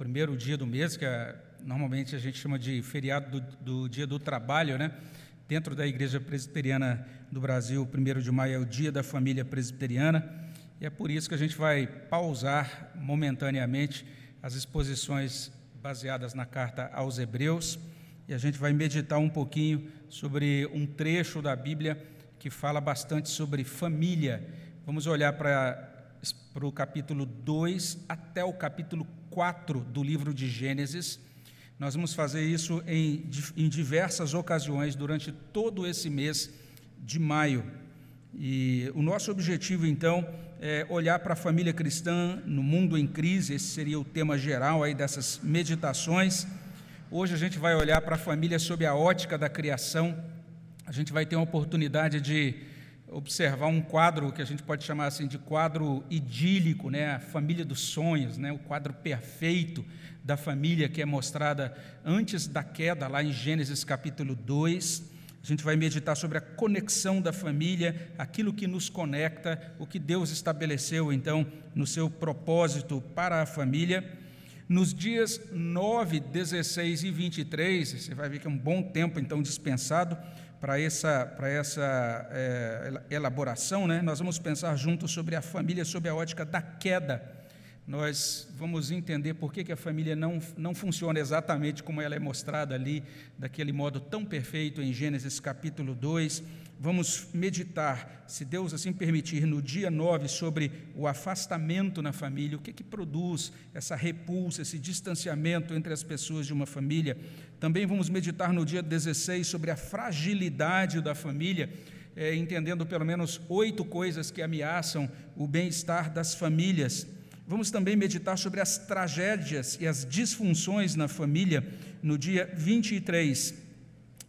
primeiro dia do mês, que é, normalmente a gente chama de feriado do, do Dia do Trabalho, né? Dentro da Igreja Presbiteriana do Brasil, o primeiro de maio é o Dia da Família Presbiteriana, e é por isso que a gente vai pausar momentaneamente as exposições baseadas na carta aos Hebreus, e a gente vai meditar um pouquinho sobre um trecho da Bíblia que fala bastante sobre família. Vamos olhar para o capítulo 2 até o capítulo 4 do livro de Gênesis. Nós vamos fazer isso em, em diversas ocasiões durante todo esse mês de maio. E o nosso objetivo, então, é olhar para a família cristã no mundo em crise, esse seria o tema geral aí dessas meditações. Hoje a gente vai olhar para a família sob a ótica da criação. A gente vai ter uma oportunidade de observar um quadro que a gente pode chamar assim de quadro idílico, né, a família dos sonhos, né, o quadro perfeito da família que é mostrada antes da queda lá em Gênesis capítulo 2. A gente vai meditar sobre a conexão da família, aquilo que nos conecta, o que Deus estabeleceu então no seu propósito para a família. Nos dias 9, 16 e 23, você vai ver que é um bom tempo então dispensado para essa, para essa é, elaboração, né, nós vamos pensar juntos sobre a família sob a ótica da queda. Nós vamos entender por que, que a família não, não funciona exatamente como ela é mostrada ali, daquele modo tão perfeito em Gênesis capítulo 2 vamos meditar, se Deus assim permitir, no dia 9, sobre o afastamento na família, o que, que produz essa repulsa, esse distanciamento entre as pessoas de uma família. Também vamos meditar no dia 16 sobre a fragilidade da família, é, entendendo pelo menos oito coisas que ameaçam o bem-estar das famílias. Vamos também meditar sobre as tragédias e as disfunções na família no dia 23.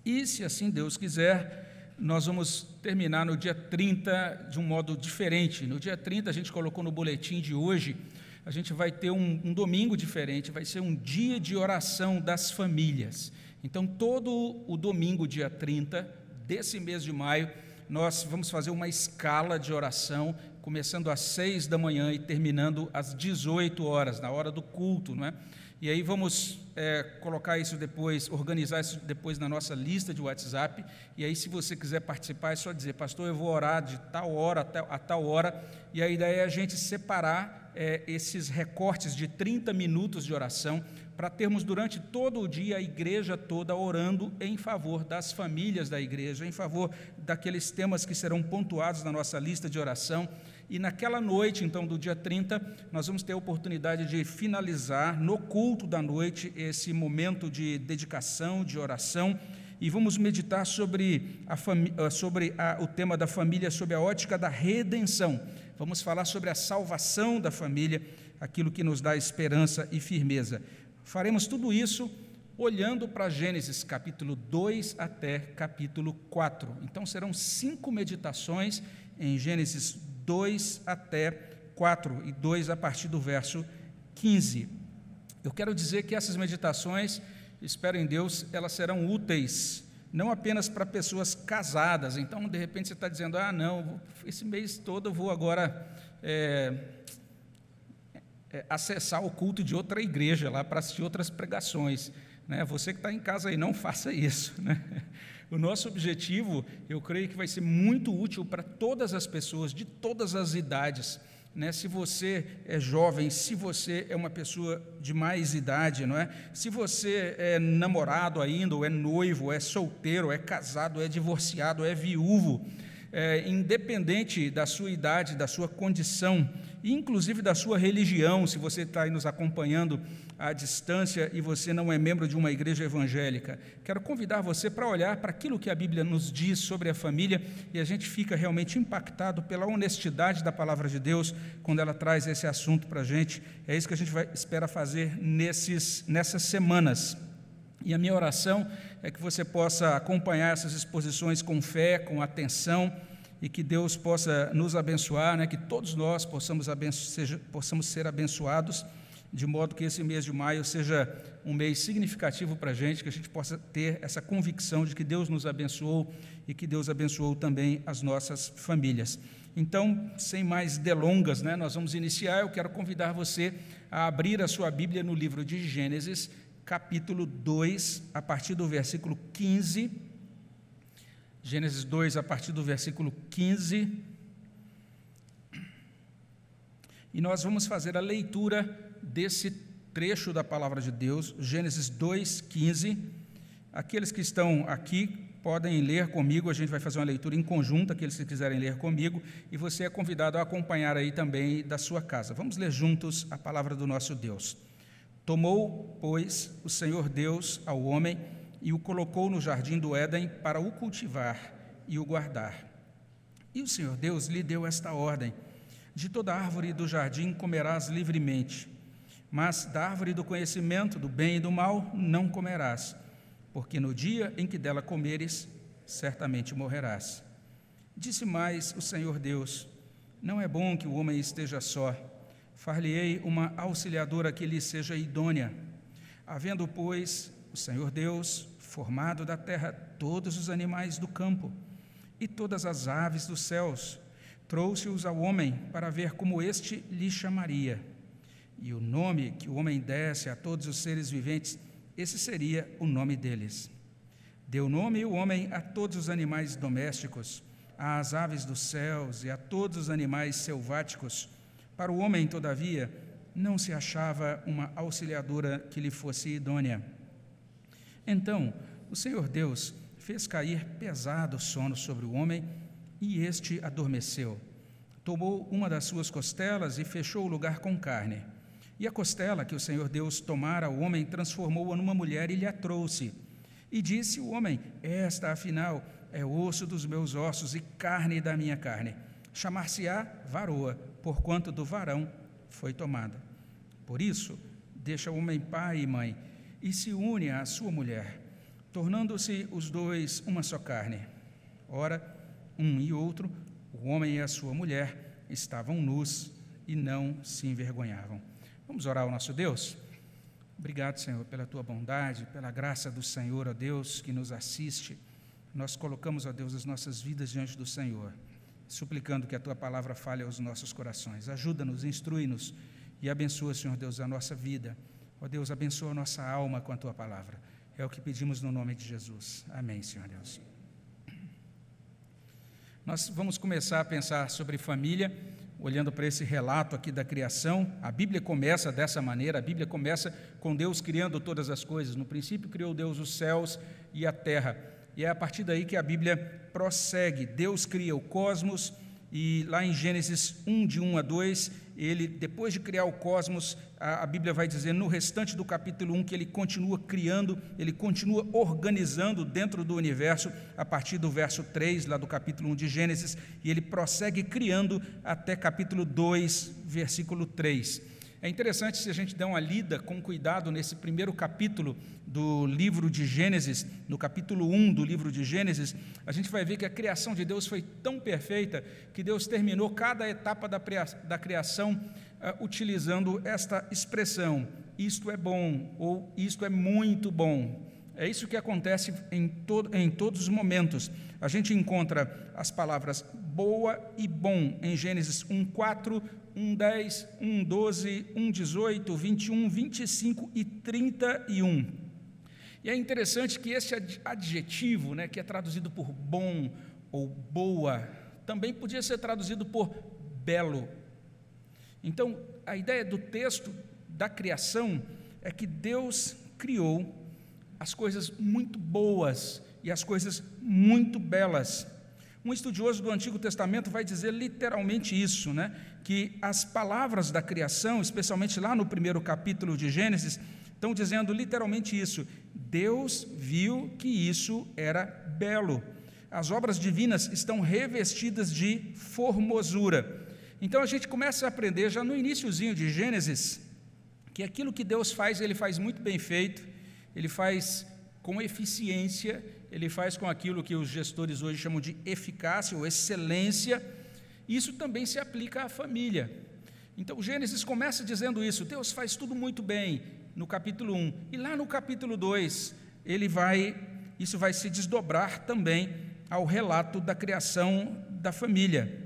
E, se assim Deus quiser, nós vamos terminar no dia 30 de um modo diferente. No dia 30, a gente colocou no boletim de hoje, a gente vai ter um, um domingo diferente, vai ser um dia de oração das famílias. Então, todo o domingo, dia 30 desse mês de maio, nós vamos fazer uma escala de oração, começando às 6 da manhã e terminando às 18 horas, na hora do culto, não é? E aí vamos é, colocar isso depois, organizar isso depois na nossa lista de WhatsApp. E aí, se você quiser participar, é só dizer, pastor, eu vou orar de tal hora a tal hora. E a ideia é a gente separar é, esses recortes de 30 minutos de oração para termos durante todo o dia a igreja toda orando em favor das famílias da igreja, em favor daqueles temas que serão pontuados na nossa lista de oração. E naquela noite, então, do dia 30, nós vamos ter a oportunidade de finalizar no culto da noite esse momento de dedicação, de oração, e vamos meditar sobre, a ah, sobre a, o tema da família sob a ótica da redenção. Vamos falar sobre a salvação da família, aquilo que nos dá esperança e firmeza. Faremos tudo isso olhando para Gênesis capítulo 2 até capítulo 4. Então serão cinco meditações em Gênesis 2 até 4 e 2 a partir do verso 15. Eu quero dizer que essas meditações, espero em Deus, elas serão úteis não apenas para pessoas casadas. Então, de repente, você está dizendo: ah, não, esse mês todo eu vou agora é, é, acessar o culto de outra igreja lá para assistir outras pregações. Né? Você que está em casa aí, não faça isso. Né? O nosso objetivo, eu creio que vai ser muito útil para todas as pessoas, de todas as idades. Né? Se você é jovem, se você é uma pessoa de mais idade, não é? Se você é namorado ainda, ou é noivo, é solteiro, é casado, é divorciado, é viúvo, é, independente da sua idade, da sua condição, inclusive da sua religião, se você está aí nos acompanhando à distância e você não é membro de uma igreja evangélica. Quero convidar você para olhar para aquilo que a Bíblia nos diz sobre a família e a gente fica realmente impactado pela honestidade da palavra de Deus quando ela traz esse assunto para a gente. É isso que a gente vai, espera fazer nesses, nessas semanas. E a minha oração é que você possa acompanhar essas exposições com fé, com atenção e que Deus possa nos abençoar, né? que todos nós possamos, seja, possamos ser abençoados de modo que esse mês de maio seja um mês significativo para a gente, que a gente possa ter essa convicção de que Deus nos abençoou e que Deus abençoou também as nossas famílias. Então, sem mais delongas, né, nós vamos iniciar. Eu quero convidar você a abrir a sua Bíblia no livro de Gênesis, capítulo 2, a partir do versículo 15. Gênesis 2, a partir do versículo 15. E nós vamos fazer a leitura desse trecho da palavra de Deus, Gênesis 2, 15. Aqueles que estão aqui podem ler comigo, a gente vai fazer uma leitura em conjunto, aqueles que quiserem ler comigo, e você é convidado a acompanhar aí também da sua casa. Vamos ler juntos a palavra do nosso Deus. Tomou, pois, o Senhor Deus ao homem e o colocou no jardim do Éden para o cultivar e o guardar. E o Senhor Deus lhe deu esta ordem: De toda árvore do jardim comerás livremente, mas da árvore do conhecimento do bem e do mal não comerás porque no dia em que dela comeres, certamente morrerás. Disse mais o Senhor Deus: Não é bom que o homem esteja só. Far-lhe-ei uma auxiliadora que lhe seja idônea. Havendo, pois, o Senhor Deus formado da terra todos os animais do campo e todas as aves dos céus, trouxe-os ao homem para ver como este lhe chamaria. E o nome que o homem desse a todos os seres viventes esse seria o nome deles. Deu nome o homem a todos os animais domésticos, às aves dos céus e a todos os animais selváticos. Para o homem, todavia, não se achava uma auxiliadora que lhe fosse idônea. Então, o Senhor Deus fez cair pesado sono sobre o homem e este adormeceu. Tomou uma das suas costelas e fechou o lugar com carne. E a costela que o Senhor Deus tomara ao homem transformou-a numa mulher e lhe a trouxe. E disse o homem: Esta, afinal, é osso dos meus ossos e carne da minha carne. Chamar-se-á varoa, porquanto do varão foi tomada. Por isso, deixa o homem pai e mãe e se une à sua mulher, tornando-se os dois uma só carne. Ora, um e outro, o homem e a sua mulher, estavam nus e não se envergonhavam. Vamos orar ao nosso Deus? Obrigado, Senhor, pela tua bondade, pela graça do Senhor, ó Deus, que nos assiste. Nós colocamos, ó Deus, as nossas vidas diante do Senhor, suplicando que a tua palavra fale aos nossos corações. Ajuda-nos, instrui-nos e abençoa, Senhor Deus, a nossa vida. Ó Deus, abençoa nossa alma com a tua palavra. É o que pedimos no nome de Jesus. Amém, Senhor Deus. Nós vamos começar a pensar sobre família olhando para esse relato aqui da criação, a Bíblia começa dessa maneira, a Bíblia começa com Deus criando todas as coisas. No princípio criou Deus os céus e a terra. E é a partir daí que a Bíblia prossegue. Deus cria o cosmos e lá em Gênesis 1 de 1 a 2, ele, depois de criar o cosmos, a, a, Bíblia vai dizer no restante do capítulo 1 que ele continua criando, ele continua organizando dentro do universo, a partir do verso 3, lá do capítulo 1 de Gênesis, e ele prossegue criando até capítulo 2, versículo 3. É interessante se a gente der uma lida com cuidado nesse primeiro capítulo do livro de Gênesis, no capítulo 1 do livro de Gênesis, a gente vai ver que a criação de Deus foi tão perfeita que Deus terminou cada etapa da criação uh, utilizando esta expressão: isto é bom ou isto é muito bom. É isso que acontece em, to em todos os momentos. A gente encontra as palavras boa e bom em Gênesis 1:4, 1:10, 1:12, 1:18, 21, 25 e 31. E é interessante que esse adjetivo, né, que é traduzido por bom ou boa, também podia ser traduzido por belo. Então, a ideia do texto da criação é que Deus criou as coisas muito boas e as coisas muito belas. Um estudioso do Antigo Testamento vai dizer literalmente isso, né? que as palavras da criação, especialmente lá no primeiro capítulo de Gênesis, estão dizendo literalmente isso. Deus viu que isso era belo. As obras divinas estão revestidas de formosura. Então a gente começa a aprender já no iníciozinho de Gênesis que aquilo que Deus faz, ele faz muito bem feito, ele faz com eficiência ele faz com aquilo que os gestores hoje chamam de eficácia ou excelência. Isso também se aplica à família. Então, Gênesis começa dizendo isso: Deus faz tudo muito bem, no capítulo 1. E lá no capítulo 2, ele vai, isso vai se desdobrar também ao relato da criação da família.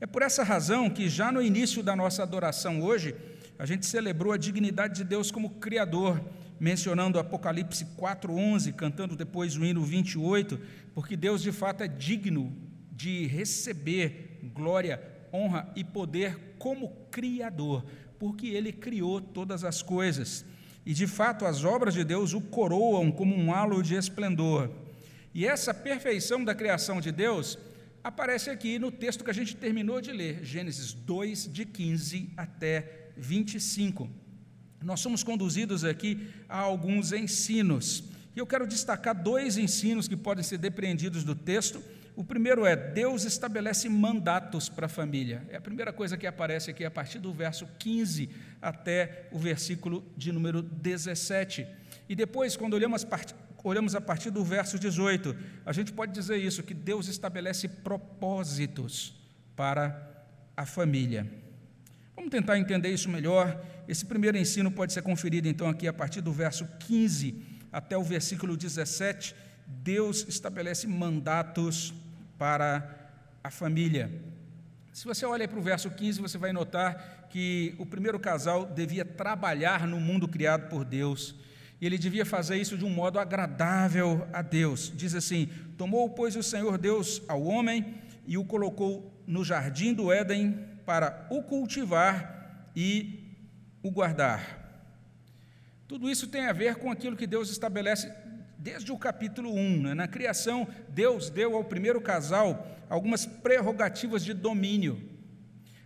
É por essa razão que, já no início da nossa adoração hoje, a gente celebrou a dignidade de Deus como Criador, mencionando Apocalipse 4,11, cantando depois o hino 28, porque Deus de fato é digno de receber glória, honra e poder como Criador, porque Ele criou todas as coisas. E de fato as obras de Deus o coroam como um halo de esplendor. E essa perfeição da criação de Deus aparece aqui no texto que a gente terminou de ler, Gênesis 2, de 15 até 25. Nós somos conduzidos aqui a alguns ensinos. E eu quero destacar dois ensinos que podem ser depreendidos do texto. O primeiro é: Deus estabelece mandatos para a família. É a primeira coisa que aparece aqui a partir do verso 15 até o versículo de número 17. E depois, quando olhamos olhamos a partir do verso 18, a gente pode dizer isso, que Deus estabelece propósitos para a família. Vamos tentar entender isso melhor. Esse primeiro ensino pode ser conferido então aqui a partir do verso 15 até o versículo 17. Deus estabelece mandatos para a família. Se você olha para o verso 15, você vai notar que o primeiro casal devia trabalhar no mundo criado por Deus e ele devia fazer isso de um modo agradável a Deus. Diz assim: Tomou, pois, o Senhor Deus ao homem e o colocou no jardim do Éden para o cultivar e o guardar. Tudo isso tem a ver com aquilo que Deus estabelece desde o capítulo 1. Né? Na criação, Deus deu ao primeiro casal algumas prerrogativas de domínio.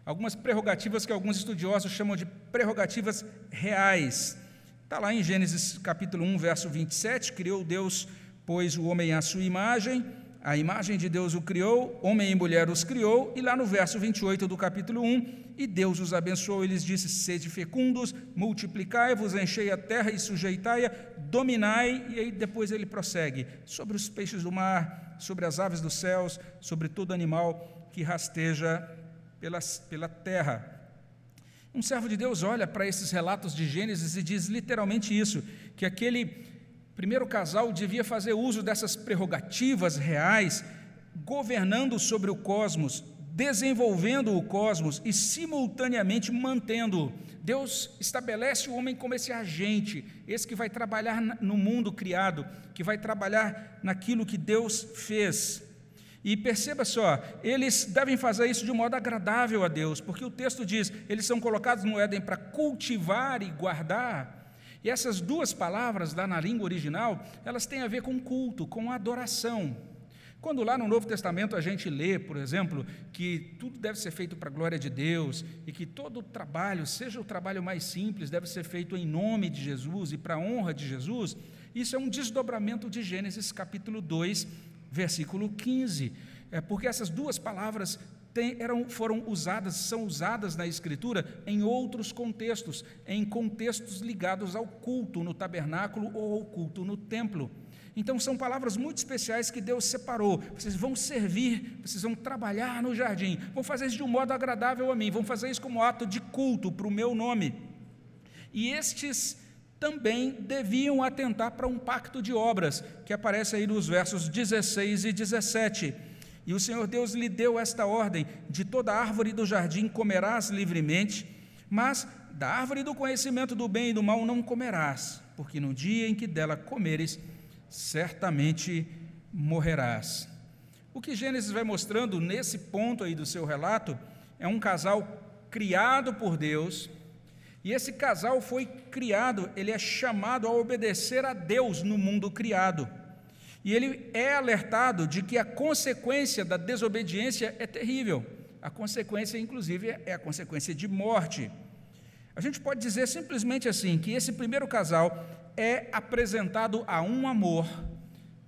Algumas prerrogativas que alguns estudiosos chamam de prerrogativas reais Está lá em Gênesis capítulo 1, verso 27, criou Deus, pois o homem à sua imagem, a imagem de Deus o criou, homem e mulher os criou, e lá no verso 28 do capítulo 1, e Deus os abençoou e lhes disse: Sede fecundos, multiplicai-vos, enchei a terra e sujeitai-a, dominai, e aí depois ele prossegue, sobre os peixes do mar, sobre as aves dos céus, sobre todo animal que rasteja pela, pela terra. Um servo de Deus olha para esses relatos de Gênesis e diz literalmente isso: que aquele primeiro casal devia fazer uso dessas prerrogativas reais, governando sobre o cosmos, desenvolvendo o cosmos e simultaneamente mantendo. Deus estabelece o homem como esse agente, esse que vai trabalhar no mundo criado, que vai trabalhar naquilo que Deus fez. E perceba só, eles devem fazer isso de modo agradável a Deus, porque o texto diz: eles são colocados no Éden para cultivar e guardar. E essas duas palavras lá na língua original, elas têm a ver com culto, com adoração. Quando lá no Novo Testamento a gente lê, por exemplo, que tudo deve ser feito para a glória de Deus e que todo o trabalho, seja o trabalho mais simples, deve ser feito em nome de Jesus e para a honra de Jesus, isso é um desdobramento de Gênesis capítulo 2, versículo 15. É porque essas duas palavras tem, eram, foram usadas, são usadas na Escritura em outros contextos, em contextos ligados ao culto no tabernáculo ou ao culto no templo. Então, são palavras muito especiais que Deus separou. Vocês vão servir, vocês vão trabalhar no jardim, vão fazer isso de um modo agradável a mim, vão fazer isso como ato de culto para o meu nome. E estes também deviam atentar para um pacto de obras, que aparece aí nos versos 16 e 17. E o Senhor Deus lhe deu esta ordem: de toda árvore do jardim comerás livremente, mas da árvore do conhecimento do bem e do mal não comerás, porque no dia em que dela comeres, certamente morrerás. O que Gênesis vai mostrando nesse ponto aí do seu relato é um casal criado por Deus, e esse casal foi criado, ele é chamado a obedecer a Deus no mundo criado. E ele é alertado de que a consequência da desobediência é terrível. A consequência, inclusive, é a consequência de morte. A gente pode dizer simplesmente assim: que esse primeiro casal é apresentado a um amor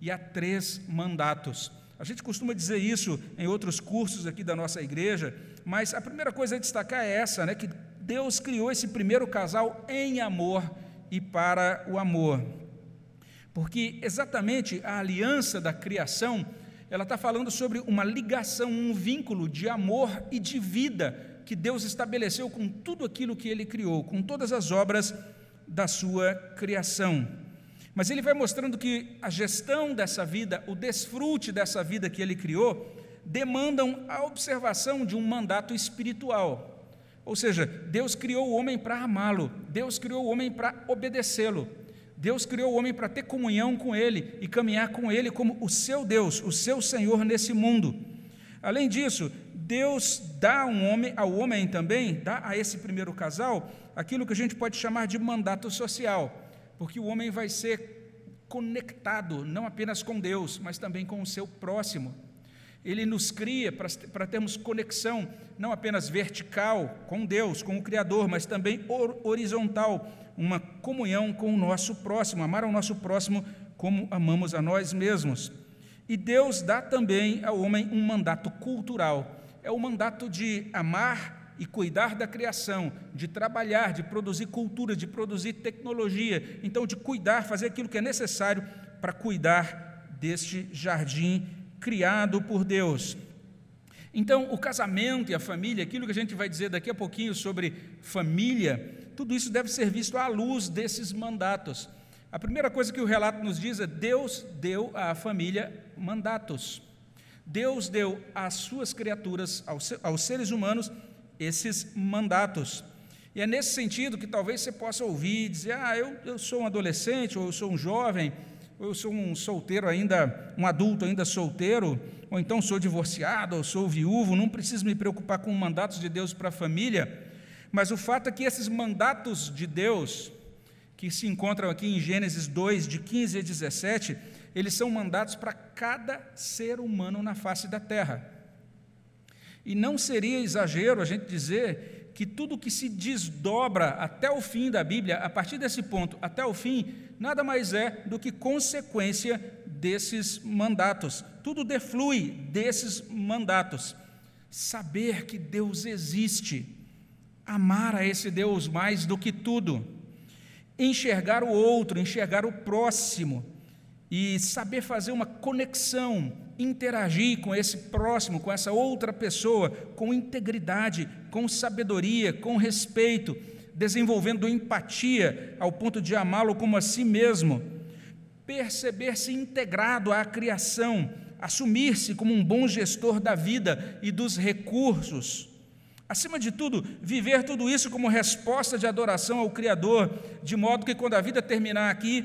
e a três mandatos. A gente costuma dizer isso em outros cursos aqui da nossa igreja, mas a primeira coisa a destacar é essa, né, que Deus criou esse primeiro casal em amor e para o amor. Porque exatamente a aliança da criação, ela está falando sobre uma ligação, um vínculo de amor e de vida que Deus estabeleceu com tudo aquilo que Ele criou, com todas as obras da sua criação. Mas ele vai mostrando que a gestão dessa vida, o desfrute dessa vida que ele criou, demandam a observação de um mandato espiritual. Ou seja, Deus criou o homem para amá-lo, Deus criou o homem para obedecê-lo. Deus criou o homem para ter comunhão com Ele e caminhar com Ele como o seu Deus, o seu Senhor nesse mundo. Além disso, Deus dá um homem, ao homem também, dá a esse primeiro casal, aquilo que a gente pode chamar de mandato social, porque o homem vai ser conectado não apenas com Deus, mas também com o seu próximo. Ele nos cria para, termos conexão, não apenas vertical com Deus, com o Criador, mas também horizontal, uma comunhão com o nosso próximo, amar ao nosso próximo como amamos a nós mesmos. E Deus dá também ao homem um mandato cultural, é o mandato de amar e cuidar da criação, de trabalhar, de produzir cultura, de produzir tecnologia, então de cuidar, fazer aquilo que é necessário para cuidar deste jardim criado por Deus. Então, o casamento e a família, aquilo que a gente vai dizer daqui a pouquinho sobre família, tudo isso deve ser visto à luz desses mandatos. A primeira coisa que o relato nos diz é: Deus deu à família mandatos. Deus deu às suas criaturas, aos seres humanos, esses mandatos. E é nesse sentido que talvez você possa ouvir e dizer: Ah, eu, eu sou um adolescente, ou eu sou um jovem, ou eu sou um solteiro ainda, um adulto ainda solteiro, ou então sou divorciado, ou sou viúvo, não preciso me preocupar com mandatos de Deus para a família. Mas o fato é que esses mandatos de Deus, que se encontram aqui em Gênesis 2, de 15 a 17, eles são mandatos para cada ser humano na face da terra. E não seria exagero a gente dizer que tudo que se desdobra até o fim da Bíblia, a partir desse ponto até o fim, nada mais é do que consequência desses mandatos. Tudo deflui desses mandatos. Saber que Deus existe, amar a esse Deus mais do que tudo, enxergar o outro, enxergar o próximo e saber fazer uma conexão, interagir com esse próximo, com essa outra pessoa, com integridade, com sabedoria, com respeito, desenvolvendo empatia ao ponto de amá-lo como a si mesmo, perceber-se integrado à criação, assumir-se como um bom gestor da vida e dos recursos. Acima de tudo, viver tudo isso como resposta de adoração ao Criador, de modo que quando a vida terminar aqui,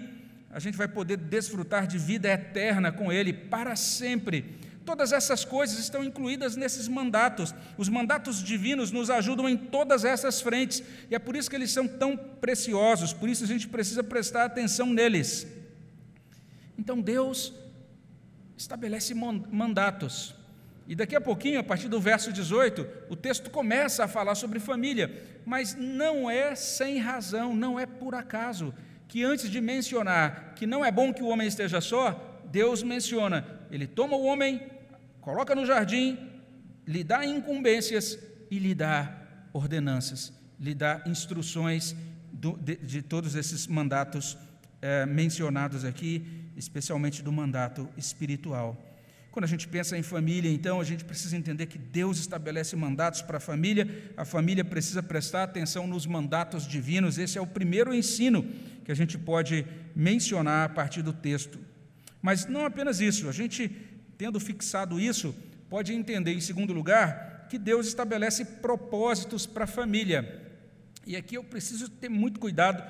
a gente vai poder desfrutar de vida eterna com Ele para sempre. Todas essas coisas estão incluídas nesses mandatos. Os mandatos divinos nos ajudam em todas essas frentes, e é por isso que eles são tão preciosos, por isso a gente precisa prestar atenção neles. Então Deus estabelece mandatos. E daqui a pouquinho, a partir do verso 18, o texto começa a falar sobre família, mas não é sem razão, não é por acaso que antes de mencionar que não é bom que o homem esteja só, Deus menciona, ele toma o homem, coloca no jardim, lhe dá incumbências e lhe dá ordenanças, lhe dá instruções do, de, de, todos esses mandatos é, mencionados aqui, especialmente do mandato espiritual. Quando a gente pensa em família, então, a gente precisa entender que Deus estabelece mandatos para a família, a família precisa prestar atenção nos mandatos divinos, esse é o primeiro ensino que a gente pode mencionar a partir do texto. Mas não apenas isso, a gente, tendo fixado isso, pode entender, em segundo lugar, que Deus estabelece propósitos para a família. E aqui eu preciso ter muito cuidado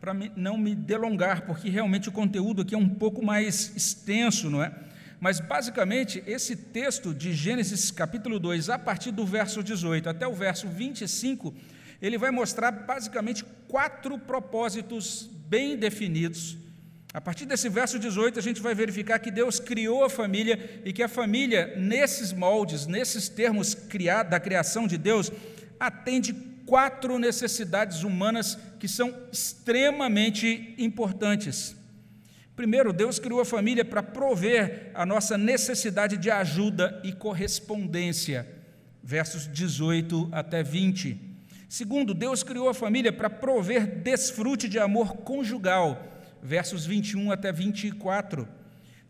para não me delongar, porque realmente o conteúdo aqui é um pouco mais extenso, não é? Mas, basicamente, esse texto de Gênesis capítulo 2, a partir do verso 18 até o verso 25, ele vai mostrar basicamente quatro propósitos bem definidos. A partir desse verso 18, a gente vai verificar que Deus criou a família e que a família, nesses moldes, nesses termos da criação de Deus, atende quatro necessidades humanas que são extremamente importantes. Primeiro, Deus criou a família para prover a nossa necessidade de ajuda e correspondência. Versos 18 até 20. Segundo, Deus criou a família para prover desfrute de amor conjugal. Versos 21 até 24.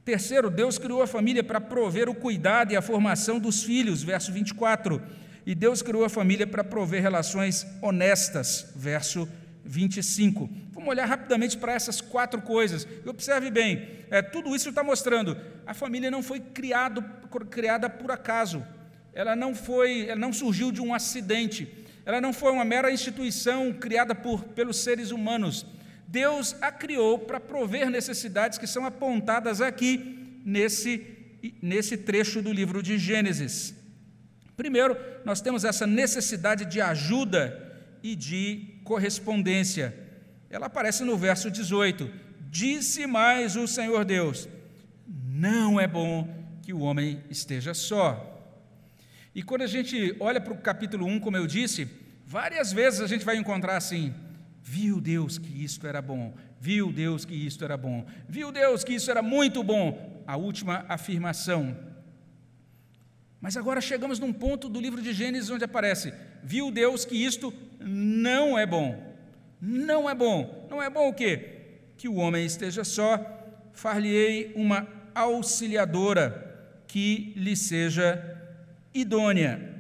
Terceiro, Deus criou a família para prover o cuidado e a formação dos filhos. Verso 24. E Deus criou a família para prover relações honestas. Verso 25. Vamos olhar rapidamente para essas quatro coisas. E observe bem, é, tudo isso está mostrando a família não foi criado, criada por acaso. Ela não foi, ela não surgiu de um acidente. Ela não foi uma mera instituição criada por, pelos seres humanos. Deus a criou para prover necessidades que são apontadas aqui nesse, nesse trecho do livro de Gênesis. Primeiro, nós temos essa necessidade de ajuda e de correspondência. Ela aparece no verso 18: Disse mais o Senhor Deus: Não é bom que o homem esteja só. E quando a gente olha para o capítulo 1, como eu disse, várias vezes a gente vai encontrar assim: Viu Deus que isto era bom, viu Deus que isto era bom, viu Deus que isso era muito bom. A última afirmação. Mas agora chegamos num ponto do livro de Gênesis onde aparece: viu Deus que isto não é bom. Não é bom. Não é bom o quê? Que o homem esteja só, far-lhe-ei uma auxiliadora que lhe seja idônea.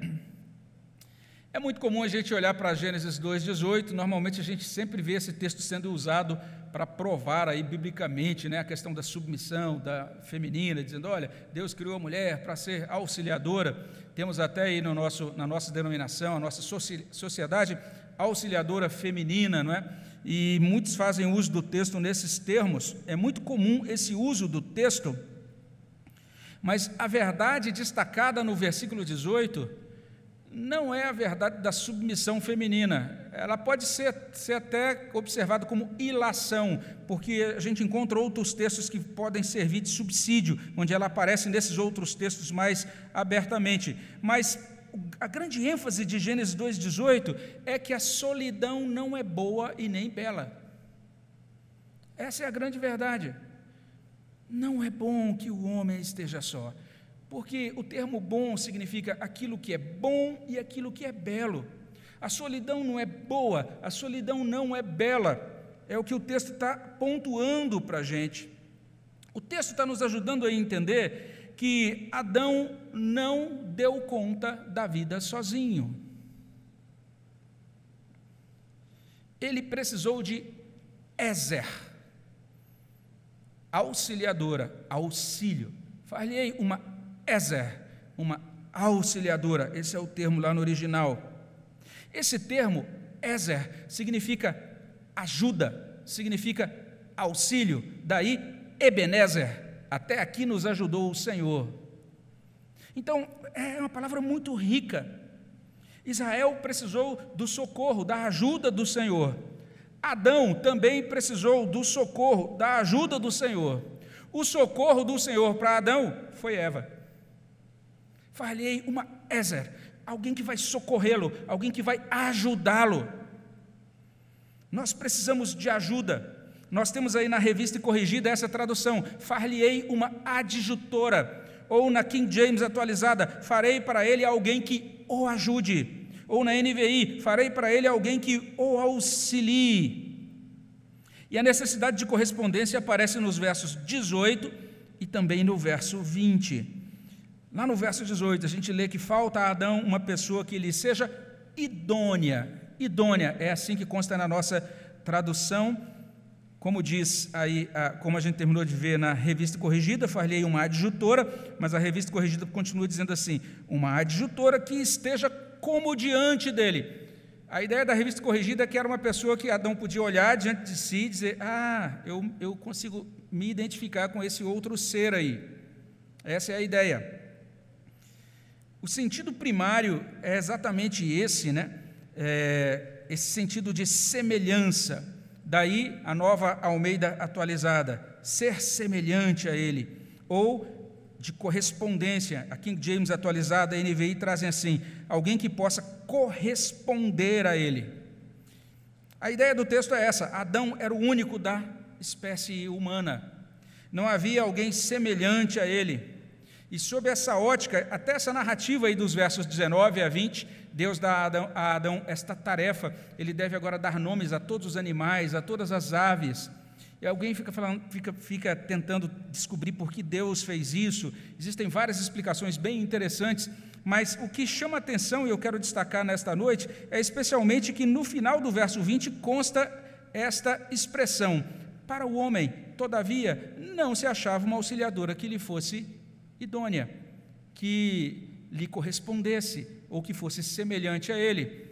É muito comum a gente olhar para Gênesis 2,18, normalmente a gente sempre vê esse texto sendo usado para provar aí biblicamente né, a questão da submissão da feminina, dizendo, olha, Deus criou a mulher para ser auxiliadora. Temos até aí no nosso, na nossa denominação, a nossa sociedade auxiliadora feminina, não é? E muitos fazem uso do texto nesses termos. É muito comum esse uso do texto, mas a verdade destacada no versículo 18 não é a verdade da submissão feminina. Ela pode ser, ser até observada como ilação, porque a gente encontra outros textos que podem servir de subsídio, onde ela aparece nesses outros textos mais abertamente. Mas a grande ênfase de Gênesis 2,18 é que a solidão não é boa e nem bela. Essa é a grande verdade. Não é bom que o homem esteja só. Porque o termo bom significa aquilo que é bom e aquilo que é belo. A solidão não é boa, a solidão não é bela. É o que o texto está pontuando para a gente. O texto está nos ajudando a entender que Adão não deu conta da vida sozinho. Ele precisou de Ezer, auxiliadora, auxílio. Falei uma Ezer, uma auxiliadora, esse é o termo lá no original. Esse termo, Ezer, significa ajuda, significa auxílio, daí Ebenezer, até aqui nos ajudou o Senhor. Então, é uma palavra muito rica. Israel precisou do socorro, da ajuda do Senhor. Adão também precisou do socorro, da ajuda do Senhor. O socorro do Senhor para Adão foi Eva. Falhei uma Ezer, alguém que vai socorrê-lo, alguém que vai ajudá-lo. Nós precisamos de ajuda. Nós temos aí na revista corrigida essa tradução: far-lhe-ei uma adjutora. Ou na King James atualizada, farei para ele alguém que o ajude. Ou na NVI, farei para ele alguém que o auxilie. E a necessidade de correspondência aparece nos versos 18 e também no verso 20. Lá no verso 18, a gente lê que falta a Adão uma pessoa que lhe seja idônea. Idônea, é assim que consta na nossa tradução. Como diz aí, como a gente terminou de ver na revista corrigida, falei uma adjutora, mas a revista corrigida continua dizendo assim: uma adjutora que esteja como diante dele. A ideia da revista corrigida é que era uma pessoa que Adão podia olhar diante de si e dizer: Ah, eu, eu consigo me identificar com esse outro ser aí. Essa é a ideia. O sentido primário é exatamente esse, né? É, esse sentido de semelhança. Daí a nova Almeida atualizada, ser semelhante a Ele, ou de correspondência. A King James atualizada, a NVI trazem assim: alguém que possa corresponder a Ele. A ideia do texto é essa: Adão era o único da espécie humana. Não havia alguém semelhante a ele. E sob essa ótica, até essa narrativa aí dos versos 19 a 20, Deus dá a Adão, a Adão esta tarefa. Ele deve agora dar nomes a todos os animais, a todas as aves. E alguém fica, falando, fica, fica tentando descobrir por que Deus fez isso. Existem várias explicações bem interessantes, mas o que chama atenção, e eu quero destacar nesta noite, é especialmente que no final do verso 20 consta esta expressão: Para o homem, todavia, não se achava uma auxiliadora que lhe fosse idônea, que lhe correspondesse ou que fosse semelhante a ele.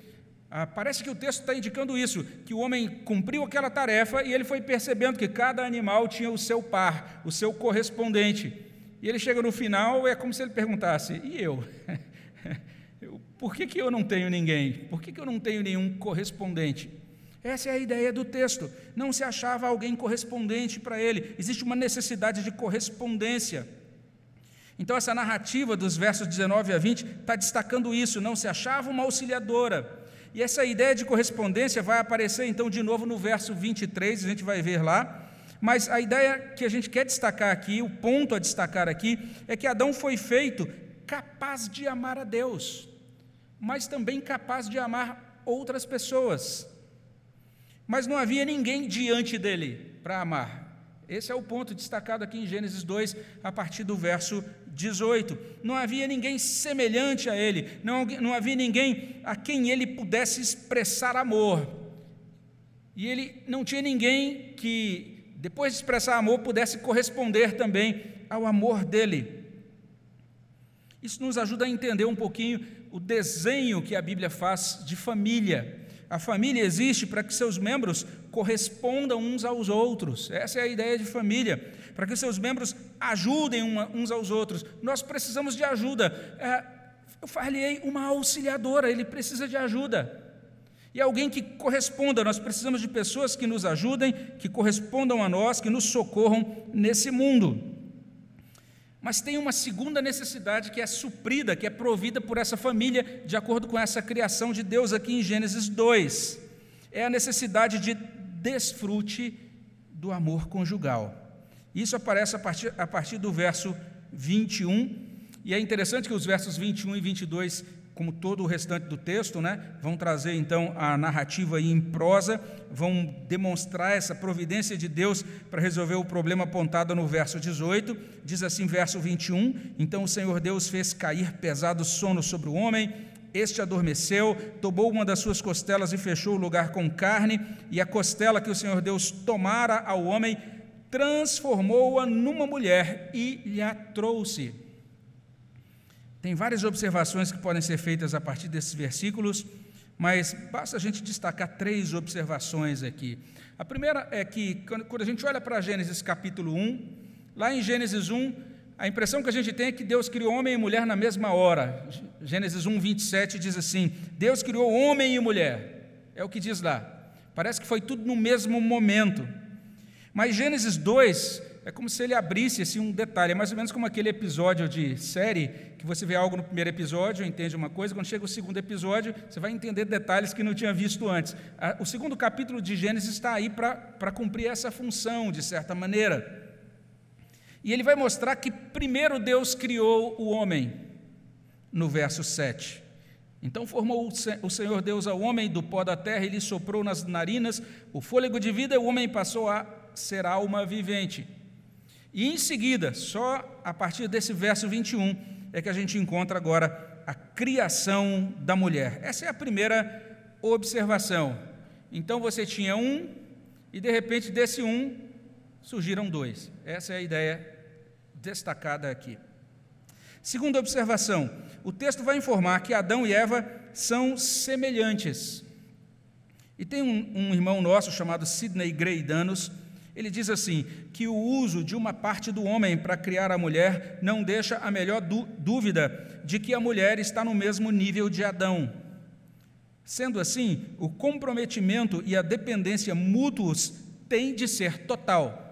Ah, parece que o texto está indicando isso, que o homem cumpriu aquela tarefa e ele foi percebendo que cada animal tinha o seu par, o seu correspondente. E ele chega no final, é como se ele perguntasse: e eu? Por que, que eu não tenho ninguém? Por que, que eu não tenho nenhum correspondente? Essa é a ideia do texto. Não se achava alguém correspondente para ele. Existe uma necessidade de correspondência. Então, essa narrativa dos versos 19 a 20 está destacando isso. Não se achava uma auxiliadora. E essa ideia de correspondência vai aparecer então de novo no verso 23, a gente vai ver lá. Mas a ideia que a gente quer destacar aqui, o ponto a destacar aqui, é que Adão foi feito capaz de amar a Deus, mas também capaz de amar outras pessoas. Mas não havia ninguém diante dele para amar. Esse é o ponto destacado aqui em Gênesis 2, a partir do verso 18. Não havia ninguém semelhante a ele, não, não havia ninguém a quem ele pudesse expressar amor. E ele não tinha ninguém que, depois de expressar amor, pudesse corresponder também ao amor dele. Isso nos ajuda a entender um pouquinho o desenho que a Bíblia faz de família. A família existe para que seus membros correspondam uns aos outros. Essa é a ideia de família. Para que seus membros ajudem uns aos outros. Nós precisamos de ajuda. É, eu falei uma auxiliadora, ele precisa de ajuda. E alguém que corresponda. Nós precisamos de pessoas que nos ajudem, que correspondam a nós, que nos socorram nesse mundo. Mas tem uma segunda necessidade que é suprida, que é provida por essa família, de acordo com essa criação de Deus aqui em Gênesis 2. É a necessidade de desfrute do amor conjugal. Isso aparece a partir, a partir do verso 21, e é interessante que os versos 21 e 22 como todo o restante do texto, né, vão trazer então a narrativa em prosa, vão demonstrar essa providência de Deus para resolver o problema apontado no verso 18. Diz assim, verso 21: Então o Senhor Deus fez cair pesado sono sobre o homem, este adormeceu, tomou uma das suas costelas e fechou o lugar com carne, e a costela que o Senhor Deus tomara ao homem, transformou-a numa mulher e lhe a trouxe. Tem várias observações que podem ser feitas a partir desses versículos, mas basta a gente destacar três observações aqui. A primeira é que, quando a gente olha para Gênesis capítulo 1, lá em Gênesis 1, a impressão que a gente tem é que Deus criou homem e mulher na mesma hora. Gênesis 1, 27 diz assim: Deus criou homem e mulher. É o que diz lá. Parece que foi tudo no mesmo momento. Mas Gênesis 2 é como se ele abrisse assim, um detalhe, é mais ou menos como aquele episódio de série, que você vê algo no primeiro episódio, entende uma coisa, quando chega o segundo episódio, você vai entender detalhes que não tinha visto antes. O segundo capítulo de Gênesis está aí para cumprir essa função, de certa maneira. E ele vai mostrar que primeiro Deus criou o homem, no verso 7. Então formou o Senhor Deus ao homem do pó da terra e lhe soprou nas narinas o fôlego de vida, e o homem passou a ser alma vivente. E em seguida, só a partir desse verso 21, é que a gente encontra agora a criação da mulher. Essa é a primeira observação. Então você tinha um, e de repente desse um surgiram dois. Essa é a ideia destacada aqui. Segunda observação: o texto vai informar que Adão e Eva são semelhantes. E tem um, um irmão nosso chamado Sidney Gray Danos ele diz assim: que o uso de uma parte do homem para criar a mulher não deixa a melhor dúvida de que a mulher está no mesmo nível de Adão. Sendo assim, o comprometimento e a dependência mútuos têm de ser total.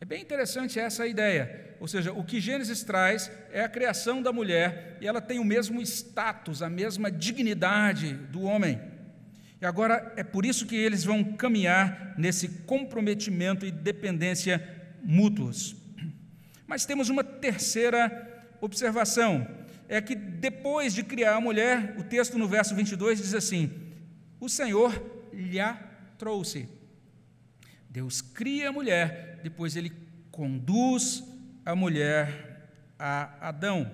É bem interessante essa ideia. Ou seja, o que Gênesis traz é a criação da mulher e ela tem o mesmo status, a mesma dignidade do homem. E agora é por isso que eles vão caminhar nesse comprometimento e dependência mútuos. Mas temos uma terceira observação: é que depois de criar a mulher, o texto no verso 22 diz assim: O Senhor lhe a trouxe. Deus cria a mulher, depois ele conduz a mulher a Adão.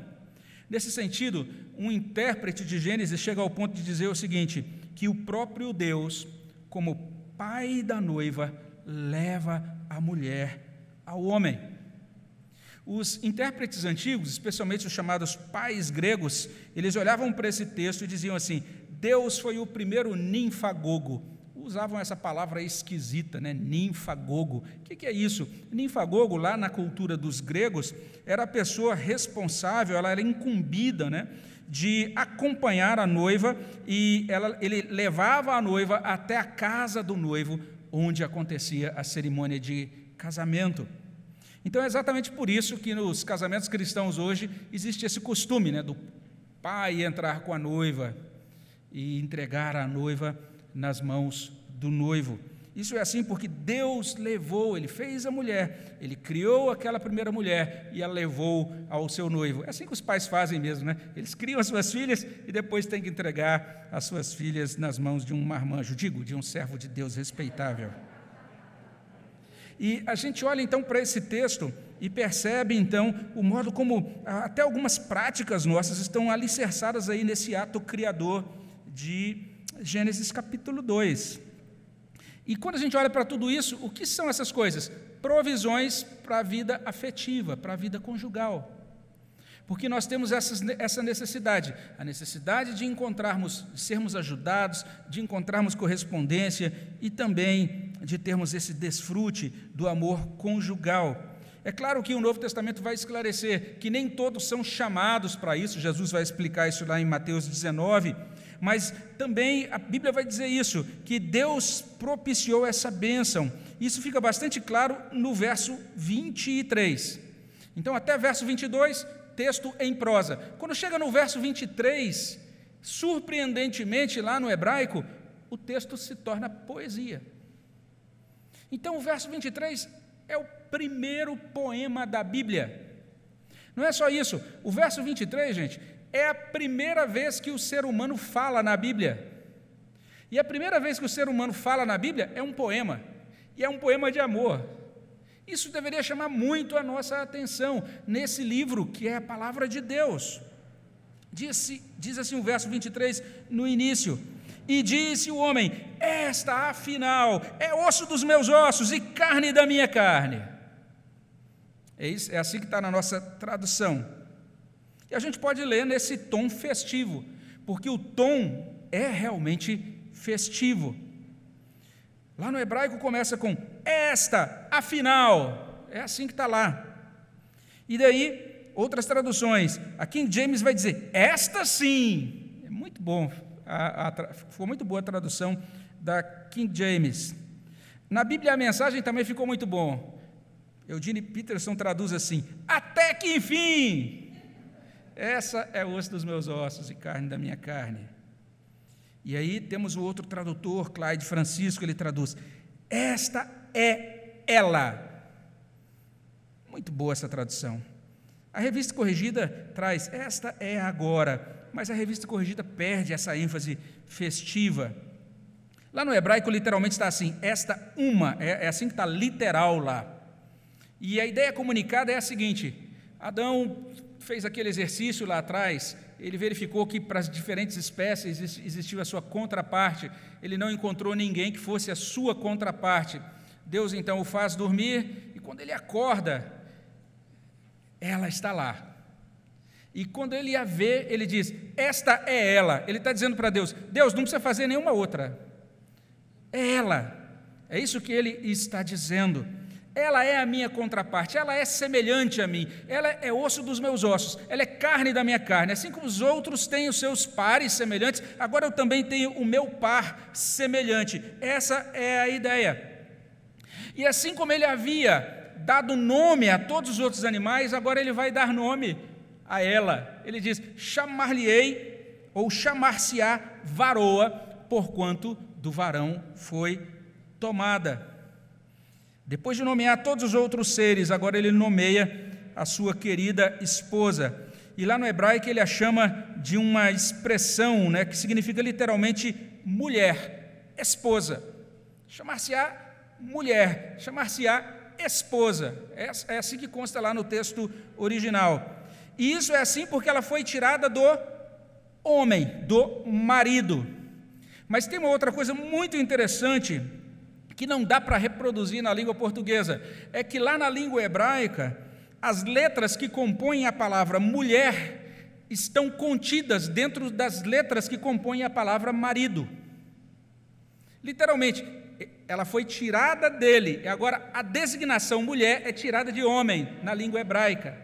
Nesse sentido, um intérprete de Gênesis chega ao ponto de dizer o seguinte: que o próprio Deus, como pai da noiva, leva a mulher ao homem. Os intérpretes antigos, especialmente os chamados pais gregos, eles olhavam para esse texto e diziam assim: Deus foi o primeiro ninfagogo. Usavam essa palavra esquisita, né? ninfagogo. O que é isso? Ninfagogo, lá na cultura dos gregos, era a pessoa responsável, ela era incumbida né? De acompanhar a noiva e ela, ele levava a noiva até a casa do noivo, onde acontecia a cerimônia de casamento. Então é exatamente por isso que nos casamentos cristãos hoje existe esse costume né, do pai entrar com a noiva e entregar a noiva nas mãos do noivo. Isso é assim porque Deus levou, Ele fez a mulher, Ele criou aquela primeira mulher e a levou ao seu noivo. É assim que os pais fazem mesmo, né? Eles criam as suas filhas e depois têm que entregar as suas filhas nas mãos de um marmanjo, digo, de um servo de Deus respeitável. E a gente olha então para esse texto e percebe então o modo como até algumas práticas nossas estão alicerçadas aí nesse ato criador de Gênesis capítulo 2. E quando a gente olha para tudo isso, o que são essas coisas? Provisões para a vida afetiva, para a vida conjugal. Porque nós temos essa necessidade, a necessidade de encontrarmos, de sermos ajudados, de encontrarmos correspondência e também de termos esse desfrute do amor conjugal. É claro que o Novo Testamento vai esclarecer que nem todos são chamados para isso, Jesus vai explicar isso lá em Mateus 19, mas também a Bíblia vai dizer isso, que Deus propiciou essa bênção. Isso fica bastante claro no verso 23. Então, até verso 22, texto em prosa. Quando chega no verso 23, surpreendentemente, lá no hebraico, o texto se torna poesia. Então, o verso 23 é o primeiro poema da Bíblia. Não é só isso, o verso 23, gente, é a primeira vez que o ser humano fala na Bíblia. E a primeira vez que o ser humano fala na Bíblia é um poema, e é um poema de amor. Isso deveria chamar muito a nossa atenção nesse livro que é a palavra de Deus. Diz, diz assim o verso 23 no início: E disse o homem: Esta, afinal, é osso dos meus ossos e carne da minha carne. É, isso, é assim que está na nossa tradução. E a gente pode ler nesse tom festivo, porque o tom é realmente festivo. Lá no hebraico começa com esta, afinal. É assim que está lá. E daí, outras traduções. A King James vai dizer, esta sim. É muito bom. A, a, ficou muito boa a tradução da King James. Na Bíblia a mensagem também ficou muito bom. Eugene Peterson traduz assim: até que enfim. Essa é osso dos meus ossos e carne da minha carne. E aí temos o outro tradutor, Clyde Francisco, ele traduz: Esta é ela. Muito boa essa tradução. A revista corrigida traz: Esta é agora. Mas a revista corrigida perde essa ênfase festiva. Lá no hebraico, literalmente está assim: Esta uma. É, é assim que está literal lá. E a ideia comunicada é a seguinte: Adão fez aquele exercício lá atrás ele verificou que para as diferentes espécies existia a sua contraparte, ele não encontrou ninguém que fosse a sua contraparte. Deus então o faz dormir e quando ele acorda, ela está lá. E quando ele a vê, ele diz: Esta é ela. Ele está dizendo para Deus: Deus, não precisa fazer nenhuma outra. É ela. É isso que ele está dizendo. Ela é a minha contraparte, ela é semelhante a mim, ela é osso dos meus ossos, ela é carne da minha carne. Assim como os outros têm os seus pares semelhantes, agora eu também tenho o meu par semelhante. Essa é a ideia. E assim como ele havia dado nome a todos os outros animais, agora ele vai dar nome a ela. Ele diz: chamar-lhe-ei, ou chamar-se-á varoa, porquanto do varão foi tomada. Depois de nomear todos os outros seres, agora ele nomeia a sua querida esposa. E lá no hebraico ele a chama de uma expressão né, que significa literalmente mulher, esposa. Chamar-se-á mulher, chamar-se-á esposa. É, é assim que consta lá no texto original. E isso é assim porque ela foi tirada do homem, do marido. Mas tem uma outra coisa muito interessante que não dá para reproduzir na língua portuguesa é que lá na língua hebraica, as letras que compõem a palavra mulher estão contidas dentro das letras que compõem a palavra marido. Literalmente, ela foi tirada dele, agora a designação mulher é tirada de homem na língua hebraica.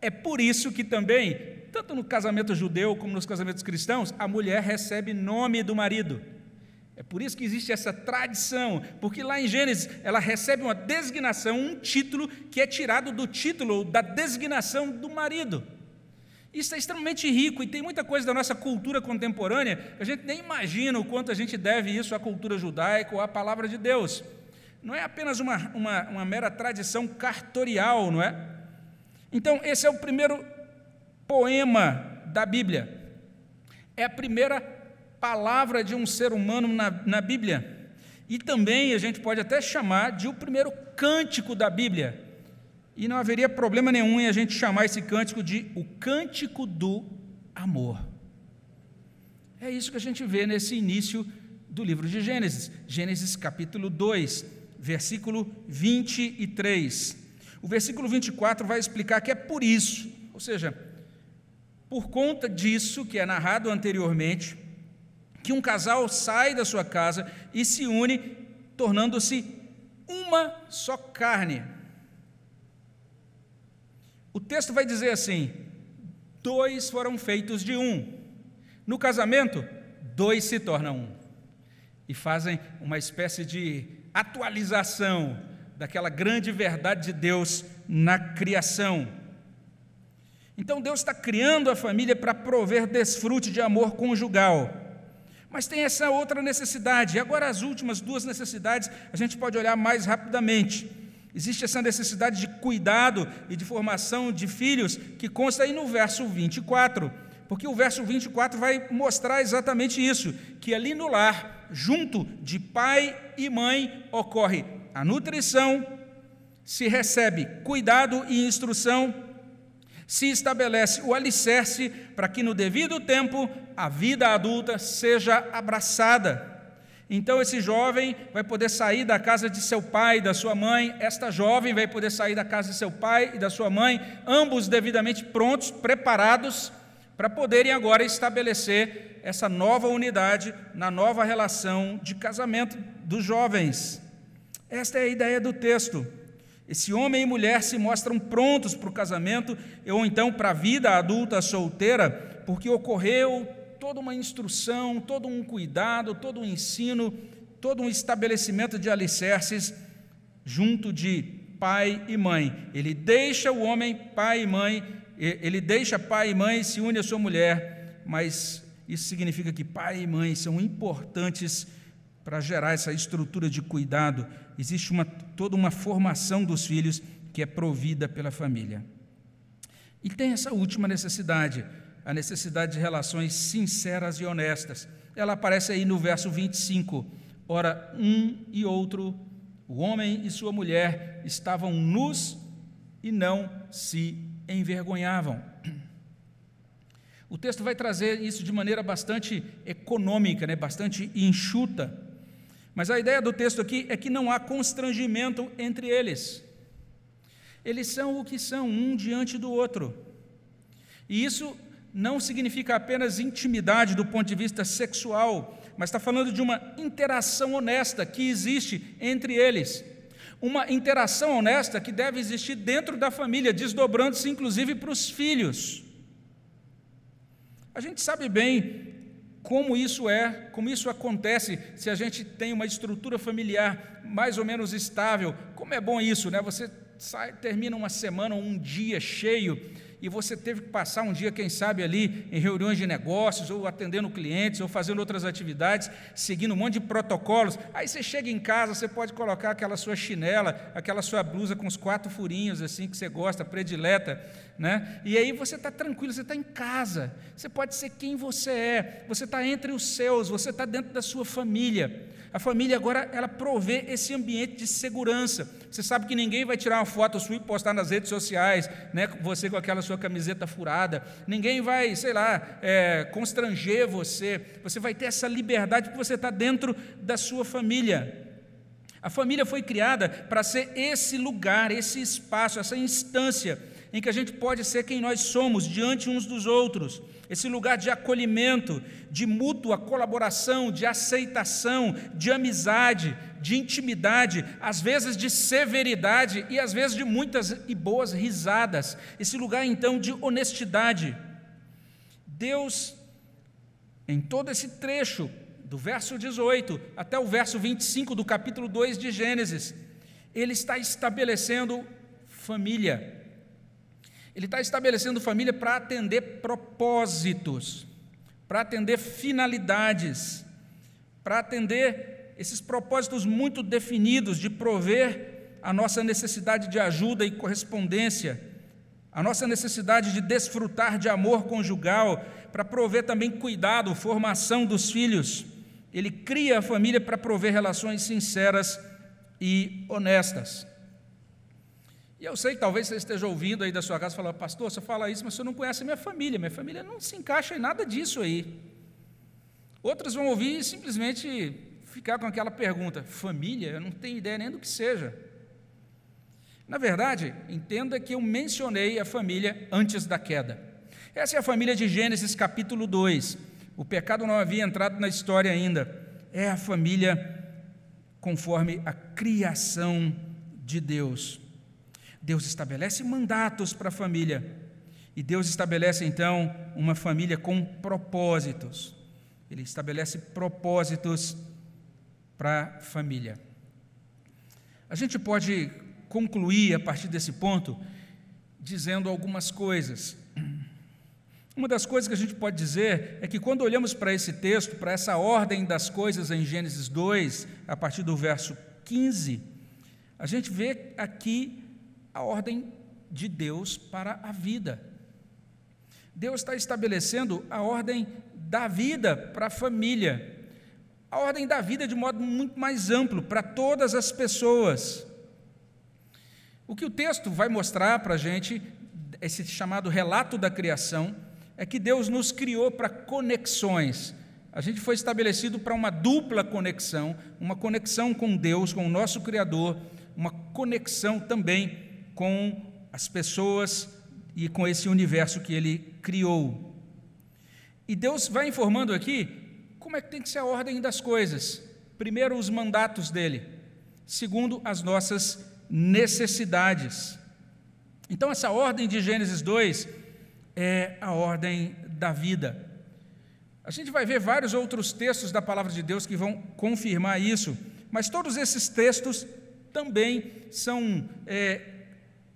É por isso que também, tanto no casamento judeu como nos casamentos cristãos, a mulher recebe nome do marido. É por isso que existe essa tradição, porque lá em Gênesis ela recebe uma designação, um título que é tirado do título da designação do marido. Isso é extremamente rico e tem muita coisa da nossa cultura contemporânea que a gente nem imagina o quanto a gente deve isso à cultura judaica ou à palavra de Deus. Não é apenas uma, uma, uma mera tradição cartorial, não é? Então, esse é o primeiro poema da Bíblia. É a primeira palavra de um ser humano na, na Bíblia. E também a gente pode até chamar de o primeiro cântico da Bíblia. E não haveria problema nenhum em a gente chamar esse cântico de o cântico do amor. É isso que a gente vê nesse início do livro de Gênesis, Gênesis capítulo 2, versículo 23. O versículo 24 vai explicar que é por isso, ou seja, por conta disso que é narrado anteriormente, que um casal sai da sua casa e se une, tornando-se uma só carne. O texto vai dizer assim: dois foram feitos de um. No casamento, dois se tornam um. E fazem uma espécie de atualização daquela grande verdade de Deus na criação. Então Deus está criando a família para prover desfrute de amor conjugal. Mas tem essa outra necessidade. E agora, as últimas duas necessidades, a gente pode olhar mais rapidamente. Existe essa necessidade de cuidado e de formação de filhos, que consta aí no verso 24. Porque o verso 24 vai mostrar exatamente isso: que ali no lar, junto de pai e mãe, ocorre a nutrição, se recebe cuidado e instrução, se estabelece o alicerce para que no devido tempo a vida adulta seja abraçada. Então esse jovem vai poder sair da casa de seu pai e da sua mãe, esta jovem vai poder sair da casa de seu pai e da sua mãe, ambos devidamente prontos, preparados para poderem agora estabelecer essa nova unidade na nova relação de casamento dos jovens. Esta é a ideia do texto. Esse homem e mulher se mostram prontos para o casamento ou então para a vida adulta solteira, porque ocorreu toda uma instrução, todo um cuidado, todo um ensino, todo um estabelecimento de alicerces junto de pai e mãe. Ele deixa o homem, pai e mãe, ele deixa pai e mãe e se une à sua mulher, mas isso significa que pai e mãe são importantes para gerar essa estrutura de cuidado, existe uma, toda uma formação dos filhos que é provida pela família. E tem essa última necessidade, a necessidade de relações sinceras e honestas. Ela aparece aí no verso 25. Ora, um e outro, o homem e sua mulher, estavam nus e não se envergonhavam. O texto vai trazer isso de maneira bastante econômica, né, bastante enxuta. Mas a ideia do texto aqui é que não há constrangimento entre eles. Eles são o que são, um diante do outro. E isso não significa apenas intimidade do ponto de vista sexual, mas está falando de uma interação honesta que existe entre eles. Uma interação honesta que deve existir dentro da família, desdobrando-se inclusive para os filhos. A gente sabe bem como isso é, como isso acontece se a gente tem uma estrutura familiar mais ou menos estável. Como é bom isso, né? Você sai, termina uma semana, um dia cheio e você teve que passar um dia, quem sabe, ali em reuniões de negócios, ou atendendo clientes, ou fazendo outras atividades, seguindo um monte de protocolos. Aí você chega em casa, você pode colocar aquela sua chinela, aquela sua blusa com os quatro furinhos, assim, que você gosta, predileta, né? E aí você está tranquilo, você está em casa, você pode ser quem você é, você está entre os seus, você está dentro da sua família. A família agora ela provê esse ambiente de segurança. Você sabe que ninguém vai tirar uma foto sua e postar nas redes sociais, né? Você com aquela sua camiseta furada. Ninguém vai, sei lá, é, constranger você. Você vai ter essa liberdade porque você está dentro da sua família. A família foi criada para ser esse lugar, esse espaço, essa instância em que a gente pode ser quem nós somos diante uns dos outros. Esse lugar de acolhimento, de mútua colaboração, de aceitação, de amizade, de intimidade, às vezes de severidade e às vezes de muitas e boas risadas. Esse lugar então de honestidade. Deus, em todo esse trecho, do verso 18 até o verso 25 do capítulo 2 de Gênesis, ele está estabelecendo família. Ele está estabelecendo família para atender propósitos, para atender finalidades, para atender esses propósitos muito definidos de prover a nossa necessidade de ajuda e correspondência, a nossa necessidade de desfrutar de amor conjugal, para prover também cuidado, formação dos filhos. Ele cria a família para prover relações sinceras e honestas. E eu sei que talvez você esteja ouvindo aí da sua casa falando, pastor, você fala isso, mas você não conhece a minha família. Minha família não se encaixa em nada disso aí. Outros vão ouvir e simplesmente ficar com aquela pergunta: família? Eu não tenho ideia nem do que seja. Na verdade, entenda que eu mencionei a família antes da queda. Essa é a família de Gênesis capítulo 2. O pecado não havia entrado na história ainda. É a família conforme a criação de Deus. Deus estabelece mandatos para a família. E Deus estabelece então uma família com propósitos. Ele estabelece propósitos para a família. A gente pode concluir a partir desse ponto dizendo algumas coisas. Uma das coisas que a gente pode dizer é que quando olhamos para esse texto, para essa ordem das coisas em Gênesis 2, a partir do verso 15, a gente vê aqui a ordem de Deus para a vida. Deus está estabelecendo a ordem da vida para a família, a ordem da vida de modo muito mais amplo para todas as pessoas. O que o texto vai mostrar para a gente, esse chamado relato da criação, é que Deus nos criou para conexões. A gente foi estabelecido para uma dupla conexão, uma conexão com Deus, com o nosso Criador, uma conexão também com as pessoas e com esse universo que Ele criou. E Deus vai informando aqui como é que tem que ser a ordem das coisas. Primeiro, os mandatos dele. Segundo, as nossas necessidades. Então, essa ordem de Gênesis 2 é a ordem da vida. A gente vai ver vários outros textos da palavra de Deus que vão confirmar isso, mas todos esses textos também são é,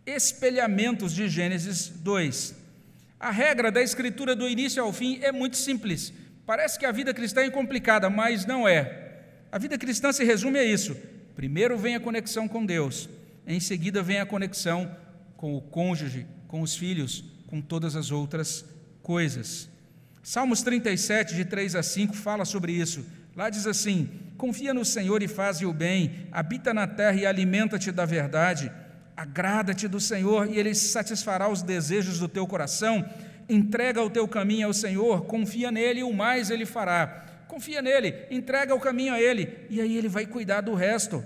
espelhamentos de Gênesis 2. A regra da escritura do início ao fim é muito simples. Parece que a vida cristã é complicada, mas não é. A vida cristã se resume a isso: primeiro vem a conexão com Deus, em seguida vem a conexão com o cônjuge, com os filhos, com todas as outras coisas. Salmos 37, de 3 a 5, fala sobre isso. Lá diz assim: Confia no Senhor e faze o bem, habita na terra e alimenta-te da verdade. Agrada-te do Senhor e Ele satisfará os desejos do teu coração. Entrega o teu caminho ao Senhor, confia nele e o mais Ele fará. Confia nele, entrega o caminho a Ele e aí Ele vai cuidar do resto.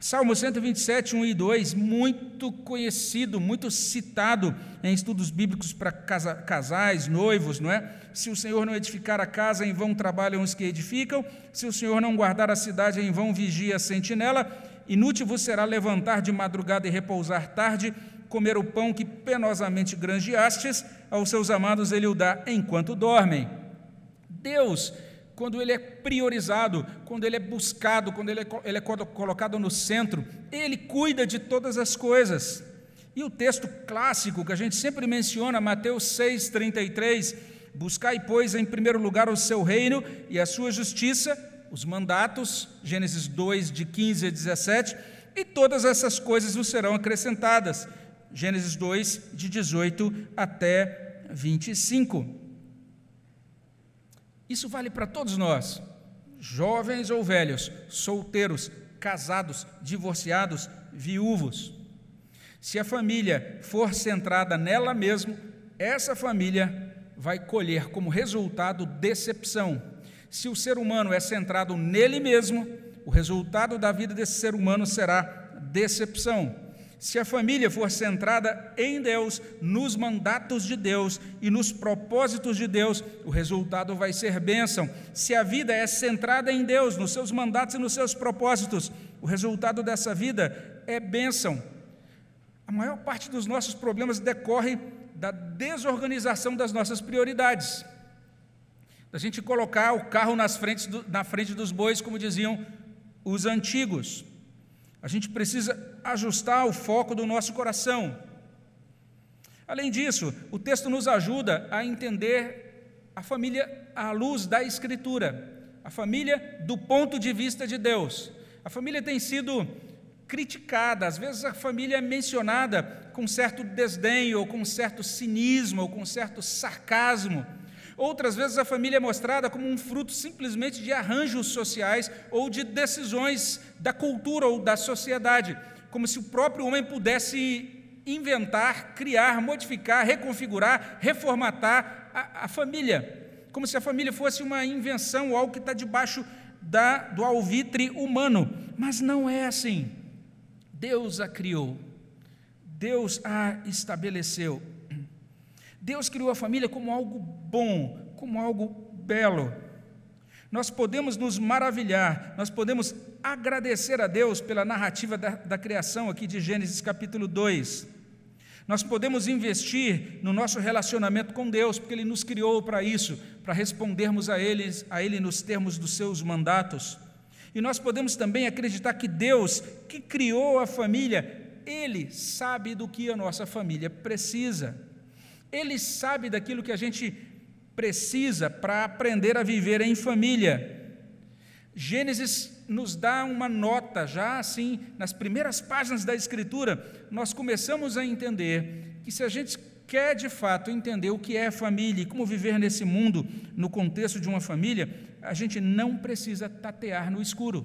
Salmo 127, 1 e 2, muito conhecido, muito citado em estudos bíblicos para casa, casais, noivos, não é? Se o Senhor não edificar a casa, em vão trabalham os que edificam, se o Senhor não guardar a cidade, em vão vigia a sentinela, inútil vos será levantar de madrugada e repousar tarde, comer o pão que penosamente granjeastes, aos seus amados ele o dá enquanto dormem. Deus quando ele é priorizado, quando ele é buscado, quando ele é, ele é colocado no centro, ele cuida de todas as coisas. E o texto clássico que a gente sempre menciona, Mateus 6,33, buscai, pois, em primeiro lugar o seu reino e a sua justiça, os mandatos, Gênesis 2, de 15 a 17, e todas essas coisas vos serão acrescentadas, Gênesis 2, de 18 até 25. Isso vale para todos nós, jovens ou velhos, solteiros, casados, divorciados, viúvos. Se a família for centrada nela mesma, essa família vai colher como resultado decepção. Se o ser humano é centrado nele mesmo, o resultado da vida desse ser humano será decepção. Se a família for centrada em Deus, nos mandatos de Deus e nos propósitos de Deus, o resultado vai ser bênção. Se a vida é centrada em Deus, nos seus mandatos e nos seus propósitos, o resultado dessa vida é bênção. A maior parte dos nossos problemas decorre da desorganização das nossas prioridades. Da gente colocar o carro nas frentes do, na frente dos bois, como diziam os antigos. A gente precisa ajustar o foco do nosso coração. Além disso, o texto nos ajuda a entender a família à luz da Escritura, a família do ponto de vista de Deus. A família tem sido criticada, às vezes a família é mencionada com certo desdém, ou com certo cinismo, ou com certo sarcasmo. Outras vezes a família é mostrada como um fruto simplesmente de arranjos sociais ou de decisões da cultura ou da sociedade, como se o próprio homem pudesse inventar, criar, modificar, reconfigurar, reformatar a, a família, como se a família fosse uma invenção ou algo que está debaixo da, do alvitre humano. Mas não é assim. Deus a criou, Deus a estabeleceu. Deus criou a família como algo bom, como algo belo. Nós podemos nos maravilhar, nós podemos agradecer a Deus pela narrativa da, da criação aqui de Gênesis capítulo 2. Nós podemos investir no nosso relacionamento com Deus, porque Ele nos criou para isso, para respondermos a Ele, a Ele nos termos dos seus mandatos. E nós podemos também acreditar que Deus, que criou a família, Ele sabe do que a nossa família precisa. Ele sabe daquilo que a gente precisa para aprender a viver em família. Gênesis nos dá uma nota, já assim, nas primeiras páginas da Escritura, nós começamos a entender que se a gente quer de fato entender o que é família e como viver nesse mundo, no contexto de uma família, a gente não precisa tatear no escuro.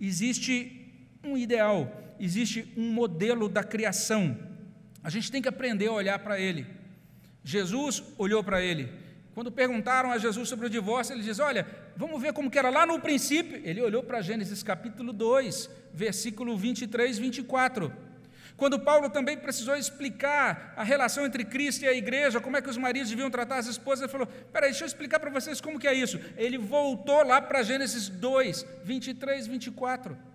Existe um ideal, existe um modelo da criação. A gente tem que aprender a olhar para ele. Jesus olhou para ele. Quando perguntaram a Jesus sobre o divórcio, ele diz: Olha, vamos ver como que era lá no princípio. Ele olhou para Gênesis capítulo 2, versículo 23, 24. Quando Paulo também precisou explicar a relação entre Cristo e a igreja, como é que os maridos deviam tratar as esposas, ele falou: Peraí, deixa eu explicar para vocês como que é isso. Ele voltou lá para Gênesis 2, 23, 24.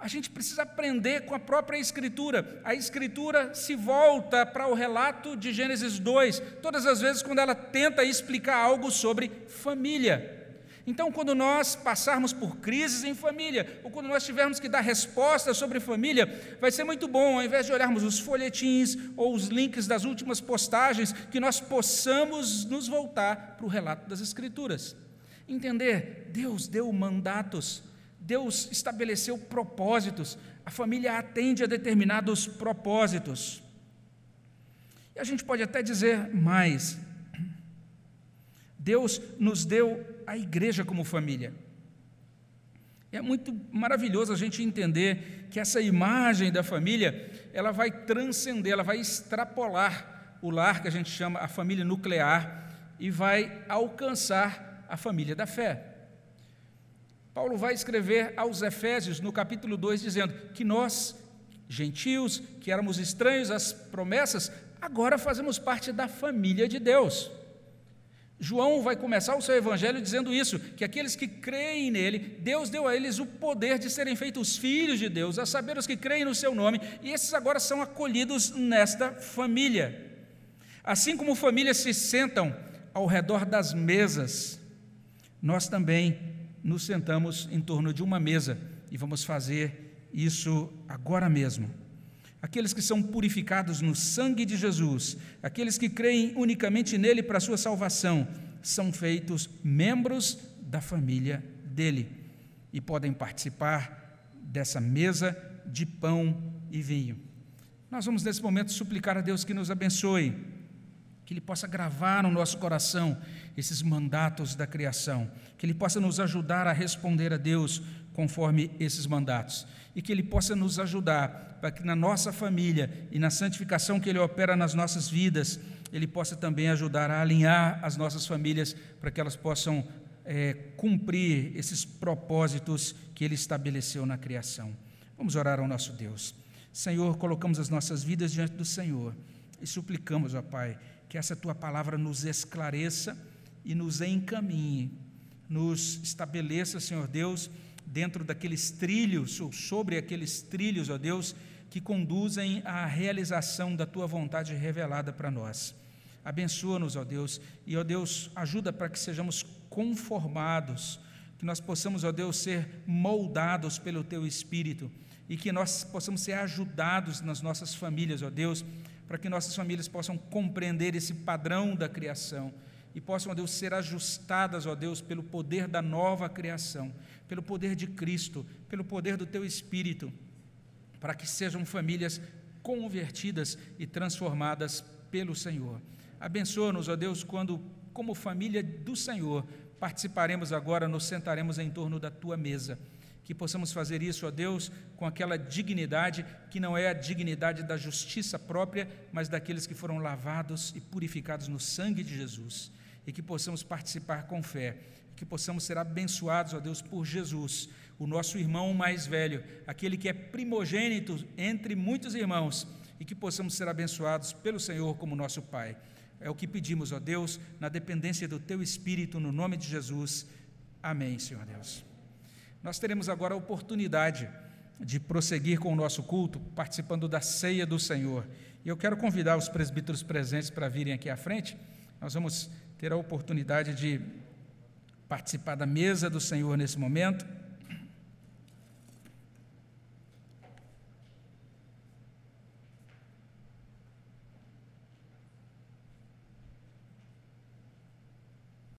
A gente precisa aprender com a própria Escritura. A Escritura se volta para o relato de Gênesis 2, todas as vezes quando ela tenta explicar algo sobre família. Então, quando nós passarmos por crises em família, ou quando nós tivermos que dar respostas sobre família, vai ser muito bom, ao invés de olharmos os folhetins ou os links das últimas postagens, que nós possamos nos voltar para o relato das Escrituras. Entender, Deus deu mandatos, Deus estabeleceu propósitos, a família atende a determinados propósitos. E a gente pode até dizer mais, Deus nos deu a igreja como família. É muito maravilhoso a gente entender que essa imagem da família, ela vai transcender, ela vai extrapolar o lar que a gente chama a família nuclear e vai alcançar a família da fé. Paulo vai escrever aos Efésios, no capítulo 2, dizendo que nós, gentios, que éramos estranhos às promessas, agora fazemos parte da família de Deus. João vai começar o seu evangelho dizendo isso: que aqueles que creem nele, Deus deu a eles o poder de serem feitos filhos de Deus, a saber, os que creem no seu nome, e esses agora são acolhidos nesta família. Assim como famílias se sentam ao redor das mesas, nós também nos sentamos em torno de uma mesa e vamos fazer isso agora mesmo. Aqueles que são purificados no sangue de Jesus, aqueles que creem unicamente nele para a sua salvação, são feitos membros da família dele e podem participar dessa mesa de pão e vinho. Nós vamos nesse momento suplicar a Deus que nos abençoe, que Ele possa gravar no nosso coração esses mandatos da criação, que Ele possa nos ajudar a responder a Deus conforme esses mandatos e que Ele possa nos ajudar para que na nossa família e na santificação que Ele opera nas nossas vidas, Ele possa também ajudar a alinhar as nossas famílias para que elas possam é, cumprir esses propósitos que Ele estabeleceu na criação. Vamos orar ao nosso Deus. Senhor, colocamos as nossas vidas diante do Senhor e suplicamos, ó Pai, que essa tua palavra nos esclareça e nos encaminhe, nos estabeleça, Senhor Deus, dentro daqueles trilhos, ou sobre aqueles trilhos, ó Deus, que conduzem à realização da tua vontade revelada para nós. Abençoa-nos, ó Deus, e, ó Deus, ajuda para que sejamos conformados, que nós possamos, ó Deus, ser moldados pelo teu Espírito e que nós possamos ser ajudados nas nossas famílias, ó Deus, para que nossas famílias possam compreender esse padrão da criação e possam, ó Deus, ser ajustadas, ó Deus, pelo poder da nova criação, pelo poder de Cristo, pelo poder do teu Espírito, para que sejam famílias convertidas e transformadas pelo Senhor. Abençoa-nos, ó Deus, quando, como família do Senhor, participaremos agora, nos sentaremos em torno da tua mesa que possamos fazer isso, ó Deus, com aquela dignidade que não é a dignidade da justiça própria, mas daqueles que foram lavados e purificados no sangue de Jesus, e que possamos participar com fé, que possamos ser abençoados, ó Deus, por Jesus, o nosso irmão mais velho, aquele que é primogênito entre muitos irmãos, e que possamos ser abençoados pelo Senhor como nosso Pai. É o que pedimos, ó Deus, na dependência do Teu Espírito, no nome de Jesus. Amém, Senhor Deus. Nós teremos agora a oportunidade de prosseguir com o nosso culto, participando da ceia do Senhor. E eu quero convidar os presbíteros presentes para virem aqui à frente. Nós vamos ter a oportunidade de participar da mesa do Senhor nesse momento.